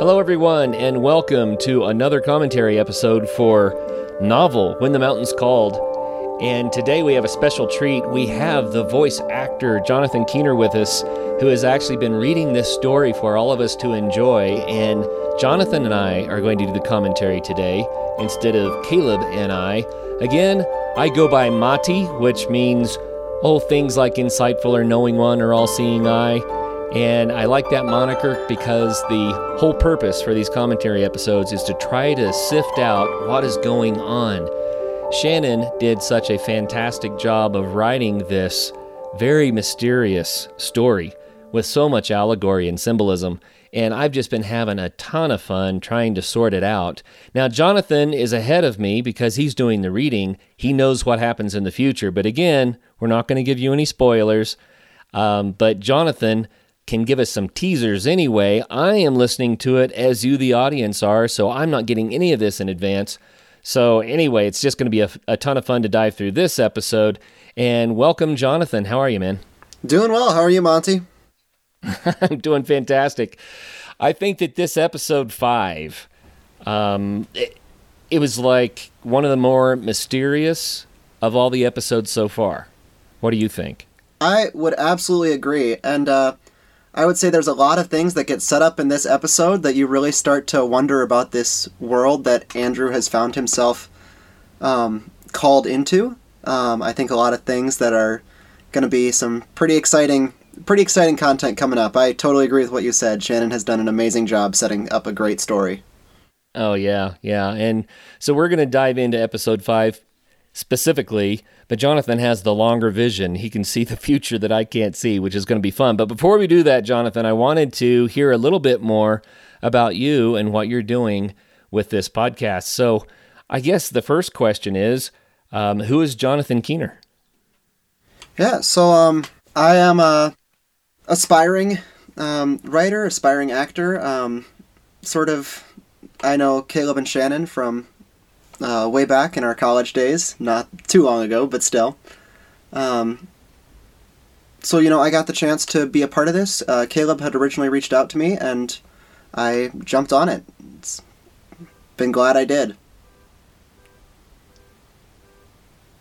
Hello, everyone, and welcome to another commentary episode for Novel When the Mountains Called. And today we have a special treat. We have the voice actor Jonathan Keener with us, who has actually been reading this story for all of us to enjoy. And Jonathan and I are going to do the commentary today instead of Caleb and I. Again, I go by Mati, which means, oh, things like insightful or knowing one or all seeing eye. And I like that moniker because the whole purpose for these commentary episodes is to try to sift out what is going on. Shannon did such a fantastic job of writing this very mysterious story with so much allegory and symbolism, and I've just been having a ton of fun trying to sort it out. Now, Jonathan is ahead of me because he's doing the reading. He knows what happens in the future, but again, we're not going to give you any spoilers. Um, but Jonathan can give us some teasers anyway. I am listening to it as you, the audience, are, so I'm not getting any of this in advance. So, anyway, it's just going to be a, a ton of fun to dive through this episode. And welcome, Jonathan. How are you, man? Doing well. How are you, Monty? I'm doing fantastic. I think that this episode five, um, it, it was like one of the more mysterious of all the episodes so far. What do you think? I would absolutely agree. And uh, I would say there's a lot of things that get set up in this episode that you really start to wonder about this world that Andrew has found himself um, called into. Um, I think a lot of things that are going to be some pretty exciting, pretty exciting content coming up. I totally agree with what you said. Shannon has done an amazing job setting up a great story. Oh yeah, yeah, and so we're going to dive into episode five specifically, but Jonathan has the longer vision. He can see the future that I can't see, which is going to be fun. But before we do that, Jonathan, I wanted to hear a little bit more about you and what you're doing with this podcast. So, I guess the first question is um, who is Jonathan Keener? Yeah, so um, I am a aspiring um, writer, aspiring actor. Um, sort of, I know Caleb and Shannon from uh, way back in our college days, not too long ago, but still. Um, so, you know, I got the chance to be a part of this. Uh, Caleb had originally reached out to me, and I jumped on it. It's been glad I did.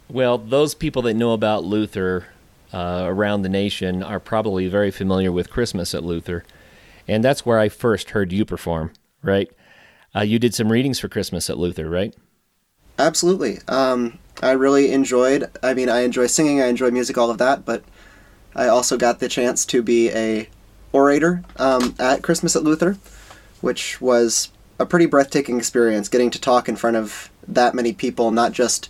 Well, those people that know about Luther uh, around the nation are probably very familiar with Christmas at Luther. And that's where I first heard you perform, right? Uh, you did some readings for Christmas at Luther, right? Absolutely. Um, I really enjoyed. I mean, I enjoy singing. I enjoy music, all of that. But I also got the chance to be a orator um, at Christmas at Luther, which was a pretty breathtaking experience. Getting to talk in front of that many people, not just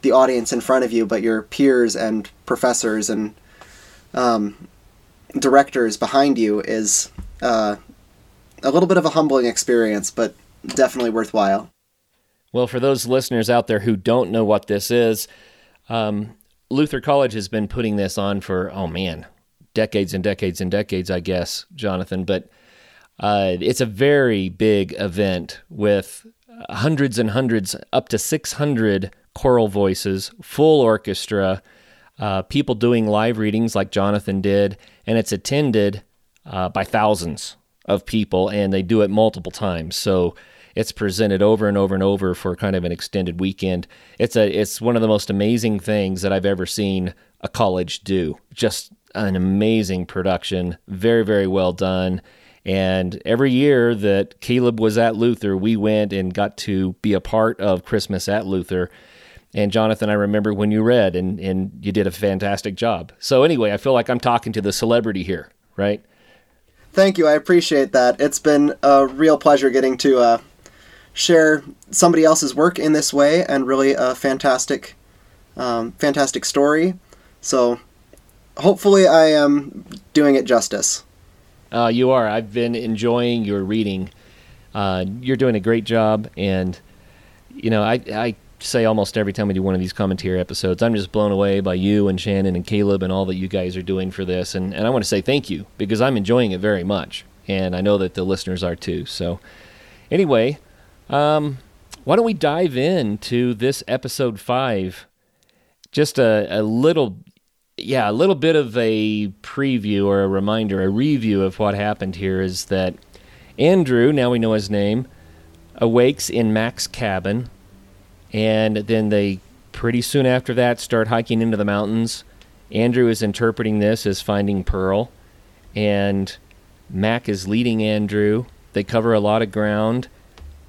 the audience in front of you, but your peers and professors and um, directors behind you, is uh, a little bit of a humbling experience, but definitely worthwhile. Well, for those listeners out there who don't know what this is, um, Luther College has been putting this on for, oh man, decades and decades and decades, I guess, Jonathan. But uh, it's a very big event with hundreds and hundreds, up to 600 choral voices, full orchestra, uh, people doing live readings like Jonathan did, and it's attended uh, by thousands of people, and they do it multiple times. So it's presented over and over and over for kind of an extended weekend. It's a it's one of the most amazing things that I've ever seen a college do. Just an amazing production, very very well done. And every year that Caleb was at Luther, we went and got to be a part of Christmas at Luther. And Jonathan, I remember when you read and, and you did a fantastic job. So anyway, I feel like I'm talking to the celebrity here, right? Thank you. I appreciate that. It's been a real pleasure getting to uh, share somebody else's work in this way and really a fantastic, um, fantastic story. So hopefully I am doing it justice. Uh, you are. I've been enjoying your reading. Uh, you're doing a great job, and you know I, I say almost every time we do one of these commentary episodes, I'm just blown away by you and Shannon and Caleb and all that you guys are doing for this, and and I want to say thank you because I'm enjoying it very much, and I know that the listeners are too. So anyway, um, why don't we dive into this episode five? Just a, a little, yeah, a little bit of a preview or a reminder, a review of what happened here is that Andrew, now we know his name, awakes in Mac's cabin, and then they pretty soon after that start hiking into the mountains. Andrew is interpreting this as finding Pearl, and Mac is leading Andrew. They cover a lot of ground,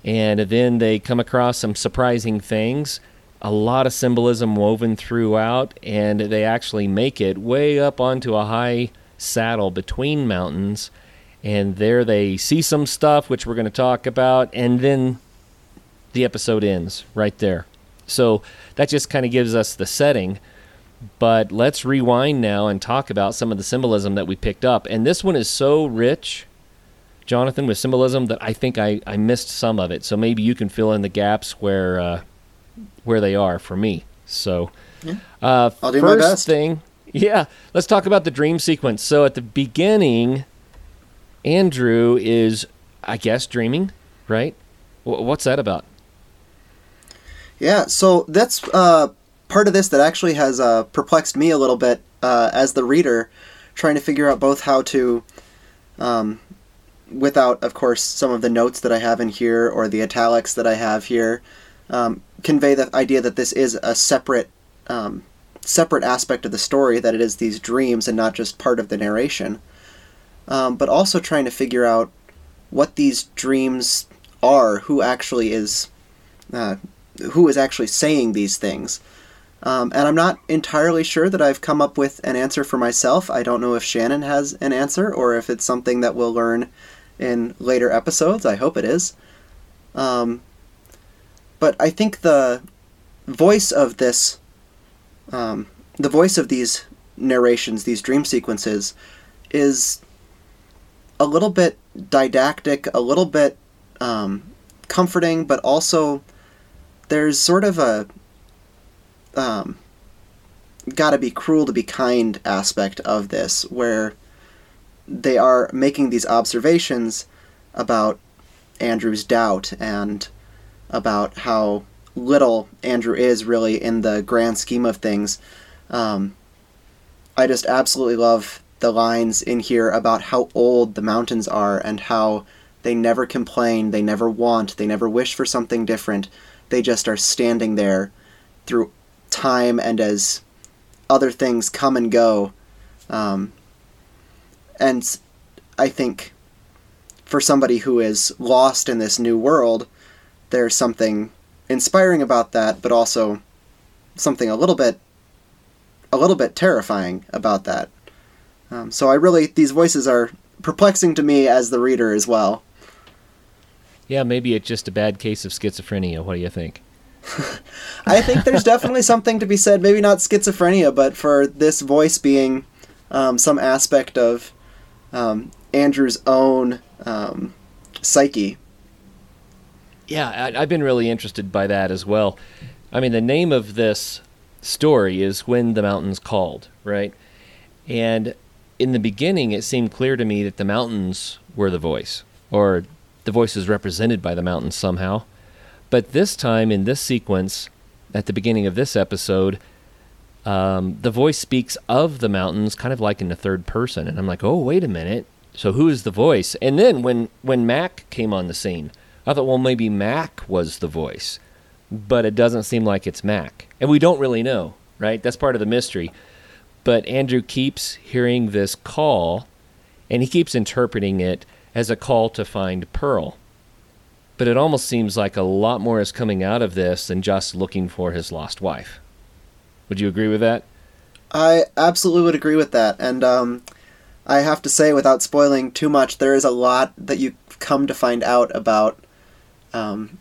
and then they come across some surprising things. A lot of symbolism woven throughout, and they actually make it way up onto a high saddle between mountains. And there they see some stuff, which we're going to talk about, and then the episode ends right there. So that just kind of gives us the setting. But let's rewind now and talk about some of the symbolism that we picked up. And this one is so rich, Jonathan, with symbolism that I think I, I missed some of it. So maybe you can fill in the gaps where uh, where they are for me. So, Yeah. uh, I'll do first my best. thing, yeah, let's talk about the dream sequence. So at the beginning, Andrew is, I guess, dreaming, right? Wh- What's that about? Yeah, so that's uh, part of this that actually has uh, perplexed me a little bit uh, as the reader, trying to figure out both how to, um, without, of course, some of the notes that I have in here or the italics that I have here, um, convey the idea that this is a separate, um, separate aspect of the story, that it is these dreams and not just part of the narration. Um, but also trying to figure out what these dreams are, who actually is. Uh, who is actually saying these things. Um, and I'm not entirely sure that I've come up with an answer for myself. I don't know if Shannon has an answer or if it's something that we'll learn in later episodes. I hope it is. Um, but I think the voice of this, um, the voice of these narrations, these dream sequences, is a little bit didactic, a little bit um, comforting, but also there's sort of a um, gotta be cruel to be kind aspect of this where they are making these observations about Andrew's doubt and about how little Andrew is really in the grand scheme of things. Um, I just absolutely love the lines in here about how old the mountains are and how they never complain, they never want, they never wish for something different. They just are standing there through time and as other things come and go. Um, and I think for somebody who is lost in this new world, there's something inspiring about that, but also something a little bit a little bit terrifying about that. Um, so I really these voices are perplexing to me as the reader as well. Yeah, maybe it's just a bad case of schizophrenia. What do you think? I think there's definitely something to be said, maybe not schizophrenia, but for this voice being um, some aspect of um, Andrew's own um, psyche. Yeah, I, I've been really interested by that as well. I mean, the name of this story is When the Mountains Called, right? And in the beginning, it seemed clear to me that the mountains were the voice, or the voice is represented by the mountains somehow. But this time, in this sequence, at the beginning of this episode, um, the voice speaks of the mountains kind of like in the third person. And I'm like, oh, wait a minute. So who is the voice? And then when, when Mac came on the scene, I thought, well, maybe Mac was the voice. But it doesn't seem like it's Mac. And we don't really know, right? That's part of the mystery. But Andrew keeps hearing this call, and he keeps interpreting it as a call to find Pearl. But it almost seems like a lot more is coming out of this than just looking for his lost wife. Would you agree with that? I absolutely would agree with that. And um, I have to say, without spoiling too much, there is a lot that you come to find out about um,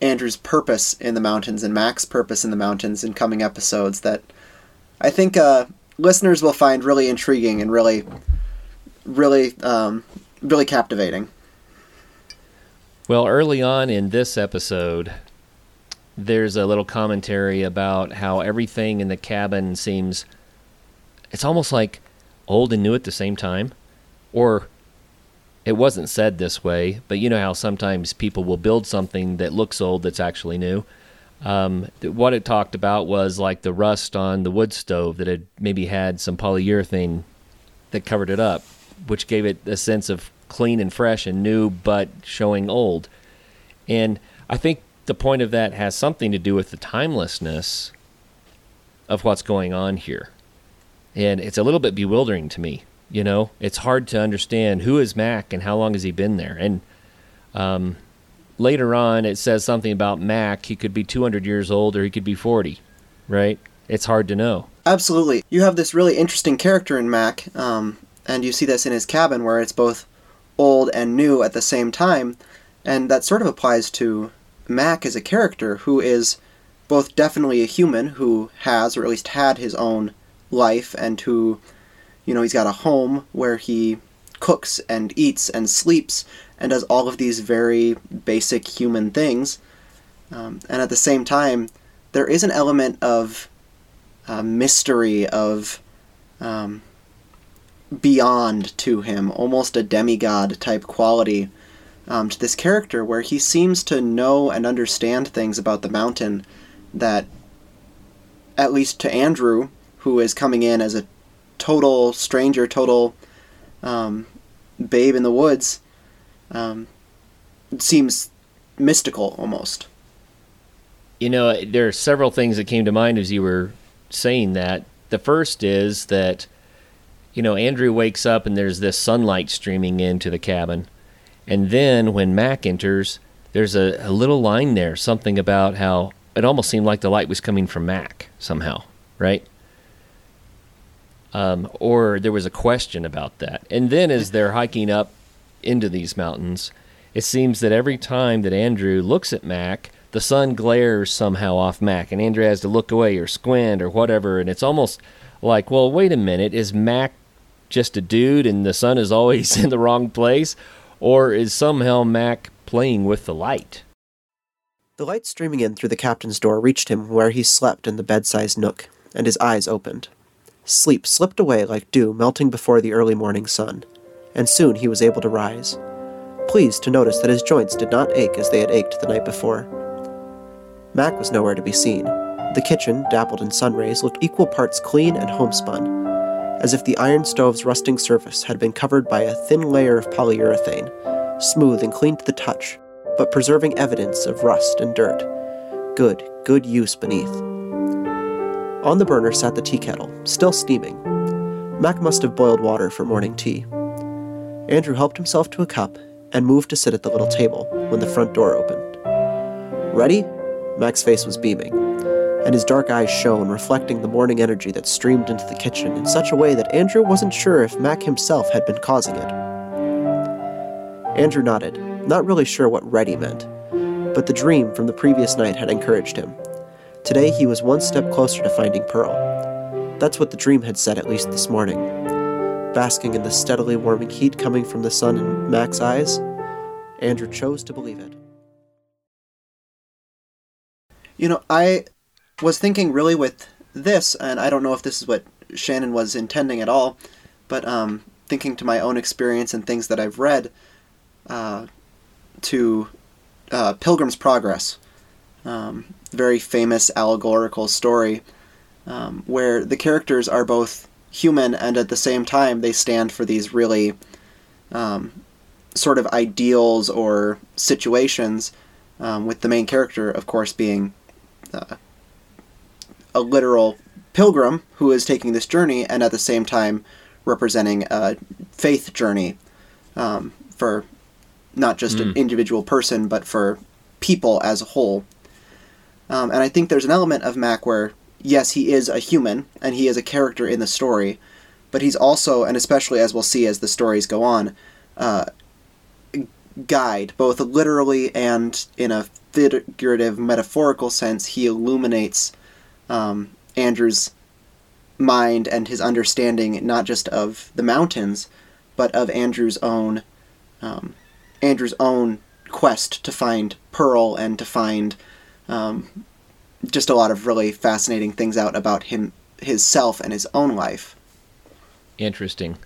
Andrew's purpose in the mountains and Mac's purpose in the mountains in coming episodes that I think uh, listeners will find really intriguing and really, really, um, really captivating. Well, early on in this episode, there's a little commentary about how everything in the cabin seems. It's almost like old and new at the same time. Or it wasn't said this way, but you know how sometimes people will build something that looks old that's actually new. Um, what it talked about was like the rust on the wood stove that had maybe had some polyurethane that covered it up, which gave it a sense of clean and fresh and new, but showing old. And I think the point of that has something to do with the timelessness of what's going on here. And it's a little bit bewildering to me. You know, it's hard to understand who is Mac and how long has he been there. And um, later on, it says something about Mac. He could be 200 years old or he could be 40, right? It's hard to know. Absolutely. You have this really interesting character in Mac, um, and you see this in his cabin where it's both old and new at the same time. And that sort of applies to Mac is a character who is both definitely a human who has, or at least had, his own life and who you know, he's got a home where he cooks and eats and sleeps and does all of these very basic human things. Um, and at the same time, there is an element of uh, mystery, of um, beyond to him, almost a demigod type quality um, to this character, where he seems to know and understand things about the mountain that, at least to Andrew, who is coming in as a total stranger, total um, babe in the woods, um, seems mystical almost. You know, there are several things that came to mind as you were saying that. The first is that, you know, Andrew wakes up and there's this sunlight streaming into the cabin. And then when Mac enters, there's a, a little line there, something about how it almost seemed like the light was coming from Mac somehow, right? Um, or there was a question about that. And then as they're hiking up into these mountains, it seems that every time that Andrew looks at Mac, the sun glares somehow off Mac, and Andrew has to look away or squint or whatever. And it's almost like, well, wait a minute, is Mac just a dude and the sun is always in the wrong place? Or is somehow Mac playing with the light? The light streaming in through the captain's door reached him where he slept in the bedside nook, and his eyes opened. Sleep slipped away like dew melting before the early morning sun, and soon he was able to rise, pleased to notice that his joints did not ache as they had ached the night before. Mac was nowhere to be seen. The kitchen, dappled in sun rays, looked equal parts clean and homespun, as if the iron stove's rusting surface had been covered by a thin layer of polyurethane, smooth and clean to the touch, but preserving evidence of rust and dirt. Good, good use beneath. On the burner sat the tea kettle, still steaming. Mac must have boiled water for morning tea. Andrew helped himself to a cup and moved to sit at the little table when the front door opened. Ready? Mac's face was beaming, and his dark eyes shone, reflecting the morning energy that streamed into the kitchen in such a way that Andrew wasn't sure if Mac himself had been causing it. Andrew nodded, not really sure what ready meant, but the dream from the previous night had encouraged him, Today he was one step closer to finding Pearl. That's what the dream had said at least this morning. Basking in the steadily warming heat coming from the sun in Mac's eyes, Andrew chose to believe it. You know, I was thinking really with this, and I don't know if this is what Shannon was intending at all, but um, thinking to my own experience and things that I've read, uh, to uh, Pilgrim's Progress. Um, very famous allegorical story um, where the characters are both human and at the same time they stand for these really um, sort of ideals or situations, um, with the main character, of course, being uh, a literal pilgrim who is taking this journey and at the same time representing a faith journey um, for not just mm. an individual person but for people as a whole. Um, and I think there's an element of Mac where, yes, he is a human and he is a character in the story, but he's also, and especially as we'll see as the stories go on, uh, guide, both literally and in a figurative, metaphorical sense. He illuminates um, Andrew's mind and his understanding, not just of the mountains, but of Andrew's own, um, Andrew's own quest to find Pearl and to find um, just a lot of really fascinating things out about him, his self, and his own life. Interesting.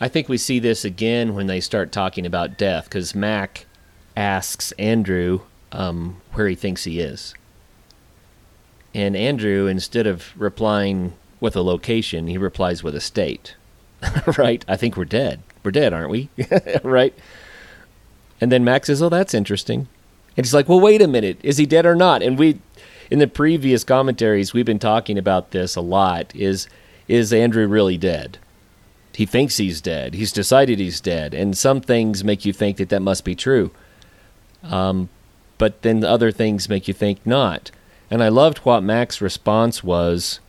I think we see this again when they start talking about death, because Mac asks Andrew um, where he thinks he is. And Andrew, instead of replying with a location, he replies with a state. right? I think we're dead. We're dead, aren't we? right? And then Mac says, Oh, that's interesting. And he's like, Well, wait a minute. Is he dead or not? And we, in the previous commentaries, we've been talking about this a lot. Is is Andrew really dead? He thinks he's dead. He's decided he's dead. And some things make you think that that must be true. Um, but then other things make you think not. And I loved what Mac's response was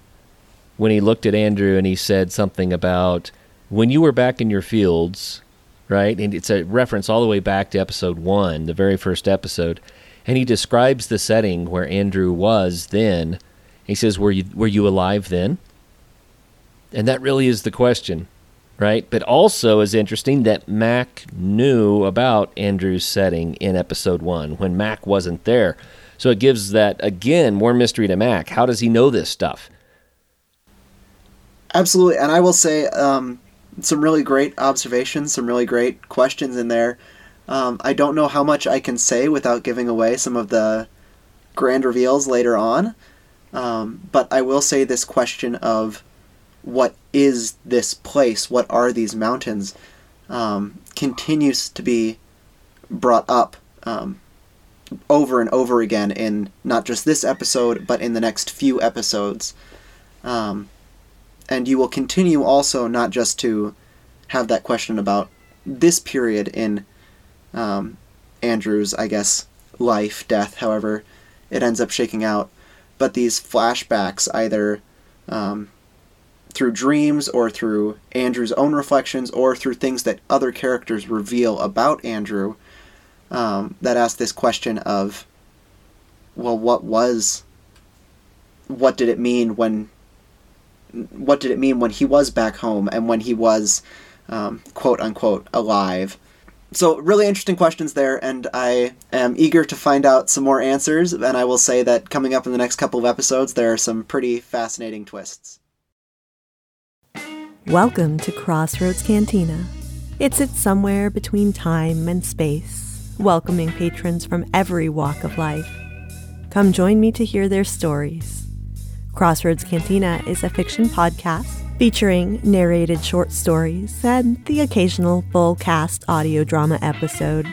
when he looked at Andrew and he said something about when you were back in your fields, right? And it's a reference all the way back to episode one, the very first episode. And he describes the setting where Andrew was then. He says, "Were you were you alive then?" And that really is the question, right? But also is interesting that Mac knew about Andrew's setting in episode one when Mac wasn't there. So it gives that again more mystery to Mac. How does he know this stuff? Absolutely, and I will say um, some really great observations, some really great questions in there. Um, I don't know how much I can say without giving away some of the grand reveals later on, um, but I will say this question of what is this place? What are these mountains? Um, continues to be brought up um, over and over again in not just this episode, but in the next few episodes. Um, and you will continue also not just to have that question about this period in um, Andrew's, I guess, life, death, however it ends up shaking out, but these flashbacks, either um, through dreams or through Andrew's own reflections or through things that other characters reveal about Andrew, um, that ask this question of, well, what was, what did it mean when what did it mean when he was back home and when he was um, quote unquote alive? So really interesting questions there and i am eager to find out some more answers and i will say that coming up in the next couple of episodes there are some pretty fascinating twists welcome to crossroads cantina. It sits somewhere between time and space welcoming patrons from every walk of life. Come join me to hear their stories. Crossroads Cantina is a fiction podcast featuring narrated short stories and the occasional full cast audio drama episode.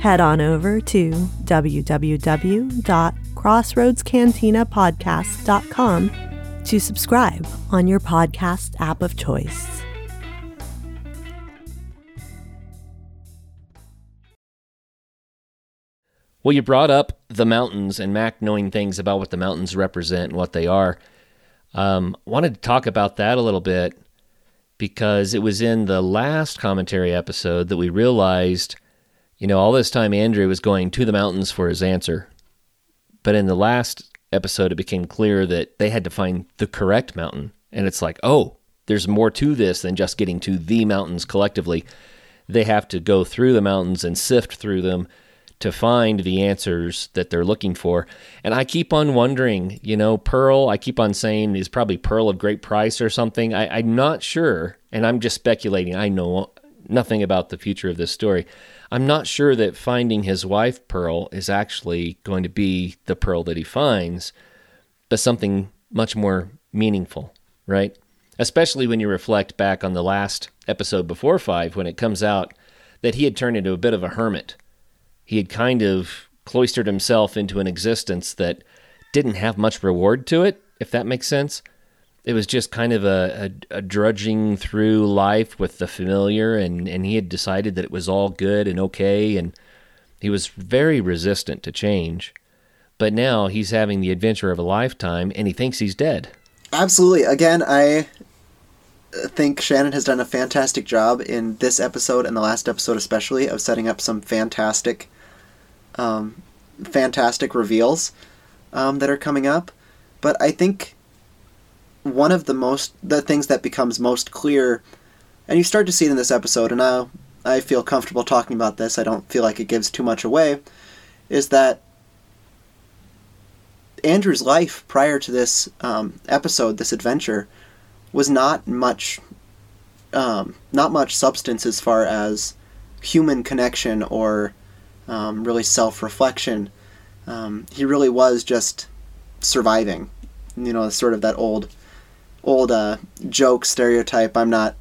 Head on over to www.crossroadscantinapodcast.com to subscribe on your podcast app of choice. Well, you brought up the mountains and Mac knowing things about what the mountains represent and what they are. Um, wanted to talk about that a little bit because it was in the last commentary episode that we realized, you know, all this time Andrew was going to the mountains for his answer. But in the last episode, it became clear that they had to find the correct mountain. And it's like, oh, there's more to this than just getting to the mountains collectively. They have to go through the mountains and sift through them to find the answers that they're looking for. And I keep on wondering, you know, Pearl, I keep on saying is probably Pearl of great price or something. I, am not sure, and I'm just speculating. I know nothing about the future of this story. I'm not sure that finding his wife, Pearl, is actually going to be the Pearl that he finds, but something much more meaningful, right? Especially when you reflect back on the last episode before five, when it comes out that he had turned into a bit of a hermit he had kind of cloistered himself into an existence that didn't have much reward to it, if that makes sense. It was just kind of a, a, a, drudging through life with the familiar, and, and he had decided that it was all good and okay, and he was very resistant to change. But now he's having the adventure of a lifetime, and he thinks he's dead. Absolutely. Again, I think Shannon has done a fantastic job in this episode and the last episode especially of setting up some fantastic um, fantastic reveals um, that are coming up. But I think one of the most the things that becomes most clear, and you start to see it in this episode, and now I feel comfortable talking about this. I don't feel like it gives too much away. Is that Andrew's life prior to this um, episode, this adventure, was not much, um, not much substance as far as human connection or um, really self reflection. Um, he really was just surviving. You know, sort of that old, old uh, joke stereotype. I'm not,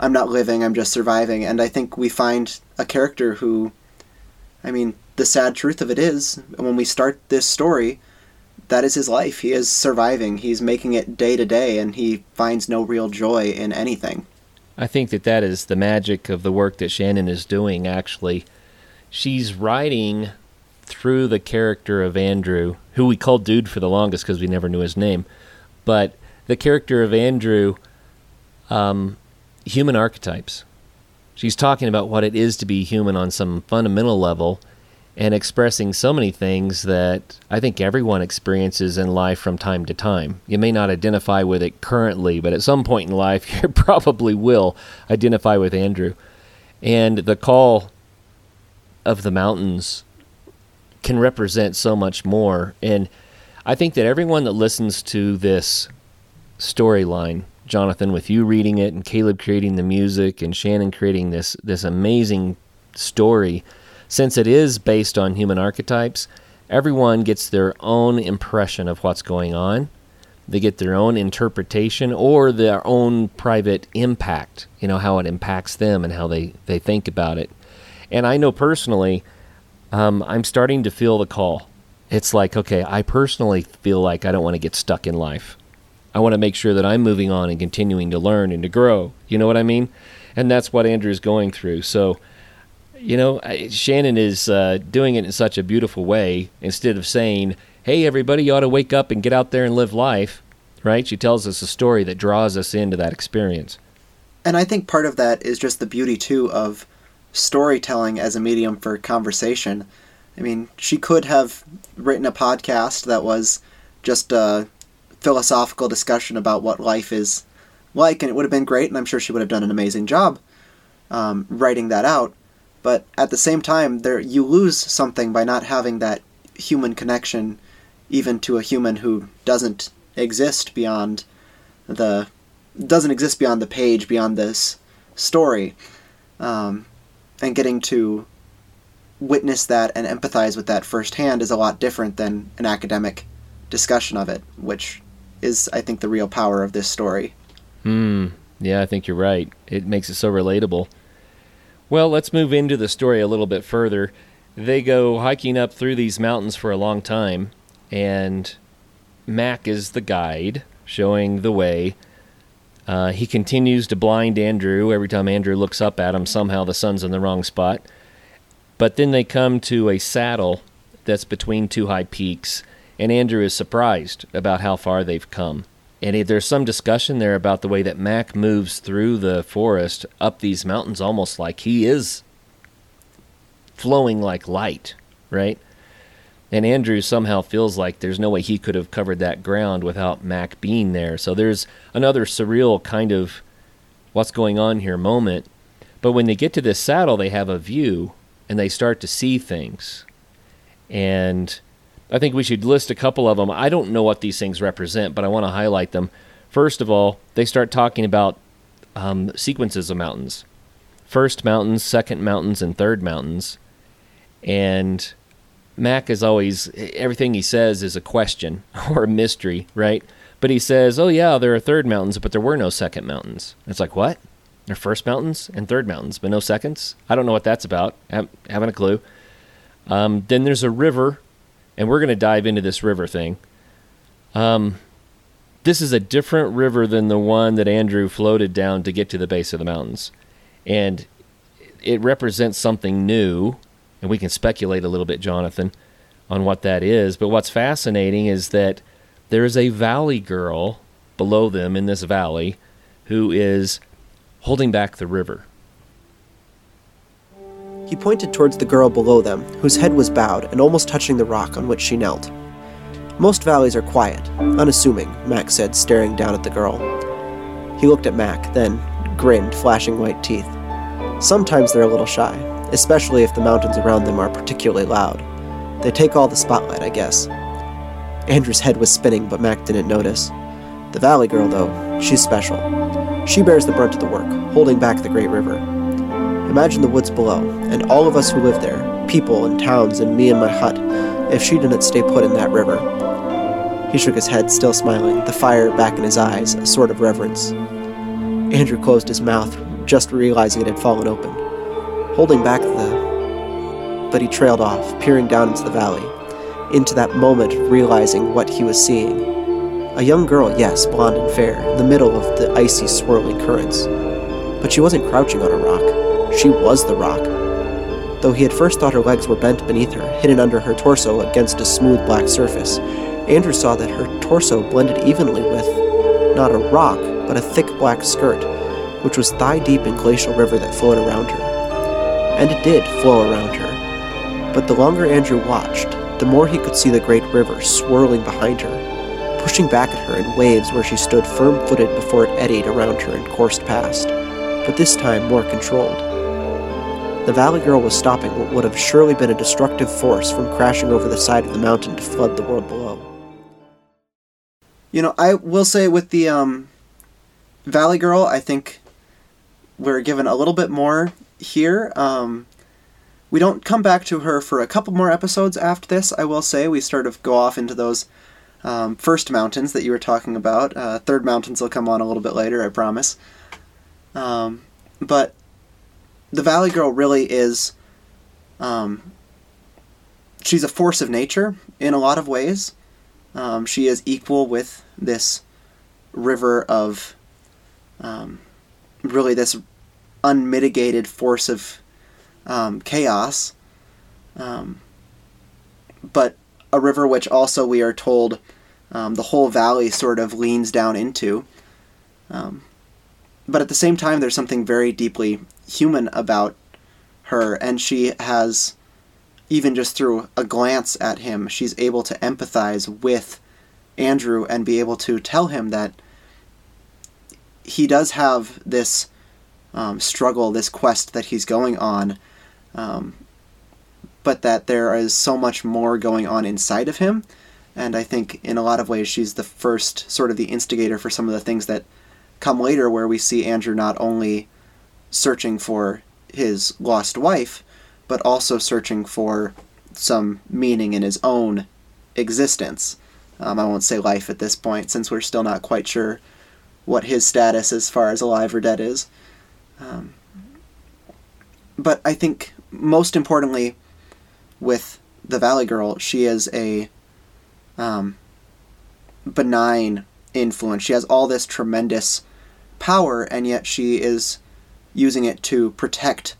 I'm not living, I'm just surviving. And I think we find a character who, I mean, the sad truth of it is, when we start this story, that is his life. He is surviving. He's making it day to day, and he finds no real joy in anything. I think that that is the magic of the work that Shannon is doing, actually. She's writing through the character of Andrew, who we called Dude for the longest because we never knew his name. But the character of Andrew, um, human archetypes. She's talking about what it is to be human on some fundamental level and expressing so many things that I think everyone experiences in life from time to time. You may not identify with it currently, but at some point in life, you probably will identify with Andrew. And the call of the mountains can represent so much more. And I think that everyone that listens to this storyline, Jonathan, with you reading it and Caleb creating the music and Shannon creating this this amazing story, since it is based on human archetypes, everyone gets their own impression of what's going on. They get their own interpretation or their own private impact, you know, how it impacts them and how they, they think about it. And I know personally, um, I'm starting to feel the call. It's like, okay, I personally feel like I don't want to get stuck in life. I want to make sure that I'm moving on and continuing to learn and to grow. You know what I mean? And that's what Andrew is going through. So, you know, Shannon is uh, doing it in such a beautiful way. Instead of saying, hey, everybody, you ought to wake up and get out there and live life, right? She tells us a story that draws us into that experience. And I think part of that is just the beauty, too, of storytelling as a medium for conversation. I mean, she could have written a podcast that was just a philosophical discussion about what life is like, and it would have been great, and I'm sure she would have done an amazing job um, writing that out. But at the same time, there you lose something by not having that human connection, even to a human who doesn't exist beyond the doesn't exist beyond the page, beyond this story. Um, and getting to witness that and empathize with that firsthand is a lot different than an academic discussion of it, which is, I think, the real power of this story. Hmm. Yeah, I think you're right. It makes it so relatable. Well, let's move into the story a little bit further. They go hiking up through these mountains for a long time, and Mac is the guide, showing the way. Uh, he continues to blind Andrew. Every time Andrew looks up at him, somehow the sun's in the wrong spot. But then they come to a saddle that's between two high peaks, and Andrew is surprised about how far they've come. And there's some discussion there about the way that Mac moves through the forest up these mountains almost like he is flowing like light, right? And Andrew somehow feels like there's no way he could have covered that ground without Mac being there. So there's another surreal kind of what's going on here moment. But when they get to this saddle, they have a view and they start to see things. And I think we should list a couple of them. I don't know what these things represent, but I want to highlight them. First of all, they start talking about um, sequences of mountains first mountains, second mountains, and third mountains. And Mac is always everything he says is a question or a mystery, right? But he says, "Oh yeah, there are third mountains, but there were no second mountains." It's like what? There are first mountains and third mountains, but no seconds. I don't know what that's about. I haven't a clue. Um, then there's a river, and we're going to dive into this river thing. Um, this is a different river than the one that Andrew floated down to get to the base of the mountains, and it represents something new and we can speculate a little bit, Jonathan, on what that is. But what's fascinating is that there is a valley girl below them in this valley who is holding back the river. He pointed towards the girl below them, whose head was bowed and almost touching the rock on which she knelt. Most valleys are quiet, unassuming, Mac said, staring down at the girl. He looked at Mac, then grinned, flashing white teeth. Sometimes they're a little shy, especially if the mountains around them are particularly loud. They take all the spotlight, I guess. Andrew's head was spinning, but Mac didn't notice. The Valley Girl, though, she's special. She bears the brunt of the work, holding back the great river. Imagine the woods below, and all of us who live there, people and towns and me in my hut, if she didn't stay put in that river. He shook his head, still smiling, the fire back in his eyes, a sort of reverence. Andrew closed his mouth, just realizing it had fallen open. Holding back the. But he trailed off, peering down into the valley, into that moment of realizing what he was seeing. A young girl, yes, blonde and fair, in the middle of the icy, swirling currents. But she wasn't crouching on a rock. She was the rock. Though he had first thought her legs were bent beneath her, hidden under her torso against a smooth black surface, Andrew saw that her torso blended evenly with not a rock, but a thick black skirt, which was thigh deep in glacial river that flowed around her. And it did flow around her. But the longer Andrew watched, the more he could see the great river swirling behind her, pushing back at her in waves where she stood firm footed before it eddied around her and coursed past, but this time more controlled. The Valley Girl was stopping what would have surely been a destructive force from crashing over the side of the mountain to flood the world below. You know, I will say with the um, Valley Girl, I think we're given a little bit more here. Um, we don't come back to her for a couple more episodes after this, I will say. We sort of go off into those um, first mountains that you were talking about. Uh, third mountains will come on a little bit later, I promise. Um, but the Valley Girl really is. Um, she's a force of nature in a lot of ways. Um, she is equal with this river of um, really this unmitigated force of um, chaos. Um, but a river which also we are told um, the whole valley sort of leans down into. But at the same time, there's something very deeply human about her, and she has, even just through a glance at him, she's able to empathize with Andrew and be able to tell him that he does have this um, struggle, this quest that he's going on, um, but that there is so much more going on inside of him. And I think in a lot of ways, she's the first sort of the instigator for some of the things that come later, where we see Andrew not only searching for his lost wife, but also searching for some meaning in his own existence. Um, I won't say life at this point, since we're still not quite sure what his status as far as alive or dead is. Um, but I think most importantly, with the Valley Girl, she is a um, benign influence. She has all this tremendous power, and yet she is using it to protect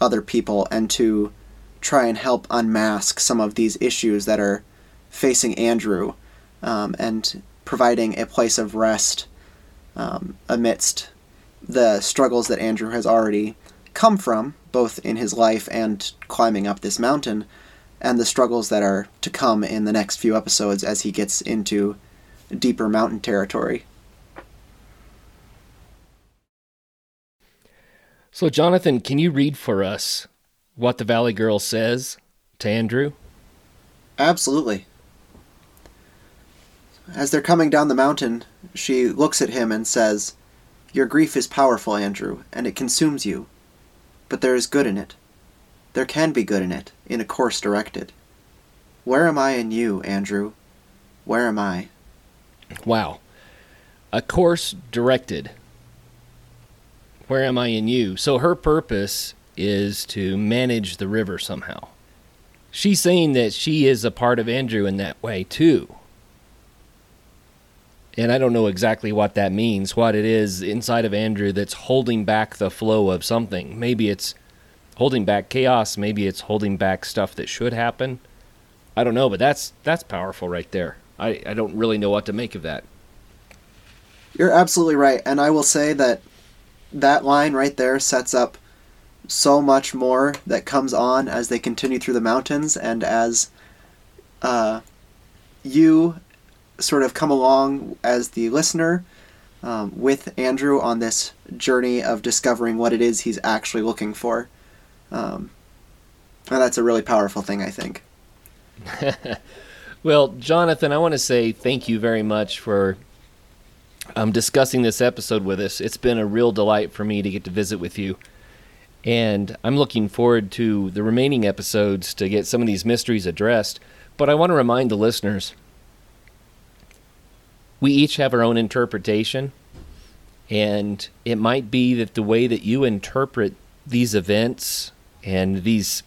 other people and to try and help unmask some of these issues that are facing Andrew um, and providing a place of rest um, amidst the struggles that Andrew has already come from, both in his life and climbing up this mountain, and the struggles that are to come in the next few episodes as he gets into deeper mountain territory. So, Jonathan, can you read for us what the Valley Girl says to Andrew? Absolutely. As they're coming down the mountain, she looks at him and says, Your grief is powerful, Andrew, and it consumes you. But there is good in it. There can be good in it, in a course directed. Where am I in you, Andrew? Where am I? Wow. A course directed. Where am I in you? So her purpose is to manage the river somehow. She's saying that she is a part of Andrew in that way too. And I don't know exactly what that means, what it is inside of Andrew that's holding back the flow of something. Maybe it's holding back chaos, maybe it's holding back stuff that should happen. I don't know, but that's that's powerful right there. I, I don't really know what to make of that. You're absolutely right, and I will say that that line right there sets up so much more that comes on as they continue through the mountains and as uh, you sort of come along as the listener um, with Andrew on this journey of discovering what it is he's actually looking for. Um, and that's a really powerful thing, I think. well, Jonathan, I want to say thank you very much for um, discussing this episode with us. It's been a real delight for me to get to visit with you. And I'm looking forward to the remaining episodes to get some of these mysteries addressed. But I want to remind the listeners we each have our own interpretation. And it might be that the way that you interpret these events and these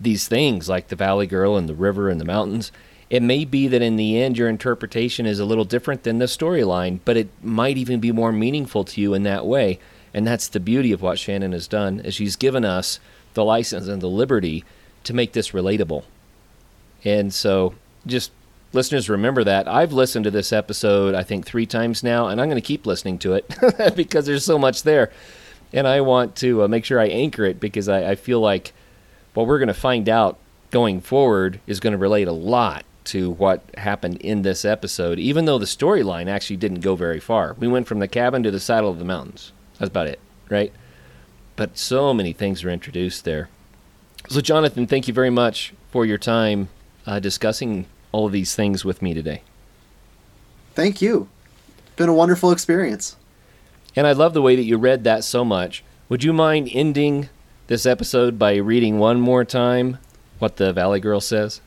these things like the Valley Girl and the river and the mountains, it may be that in the end your interpretation is a little different than the storyline, but it might even be more meaningful to you in that way. And that's the beauty of what Shannon has done, is she's given us the license and the liberty to make this relatable. And so just listeners remember that. I've listened to this episode I think 3 times now and I'm going to keep listening to it because there's so much there. And I want to uh, make sure I anchor it because I, I feel like what we're going to find out going forward is going to relate a lot to what happened in this episode, even though the storyline actually didn't go very far. We went from the cabin to the saddle of the mountains. That's about it, right? But so many things were introduced there. So, Jonathan, thank you very much for your time uh, discussing all of these things with me today. Thank you. It's Been a wonderful experience. And I love the way that you read that so much. Would you mind ending this episode by reading one more time what the Valley Girl says?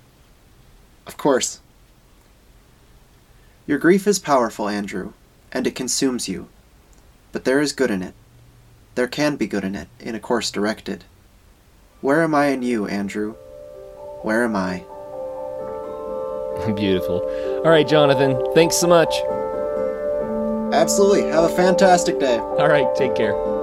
Of course. Your grief is powerful, Andrew, and it consumes you. But there is good in it. There can be good in it, in a course directed. Where am I in you, Andrew? Where am I? Beautiful. All right, Jonathan, thanks so much. Absolutely. Have a fantastic day. All right, take care.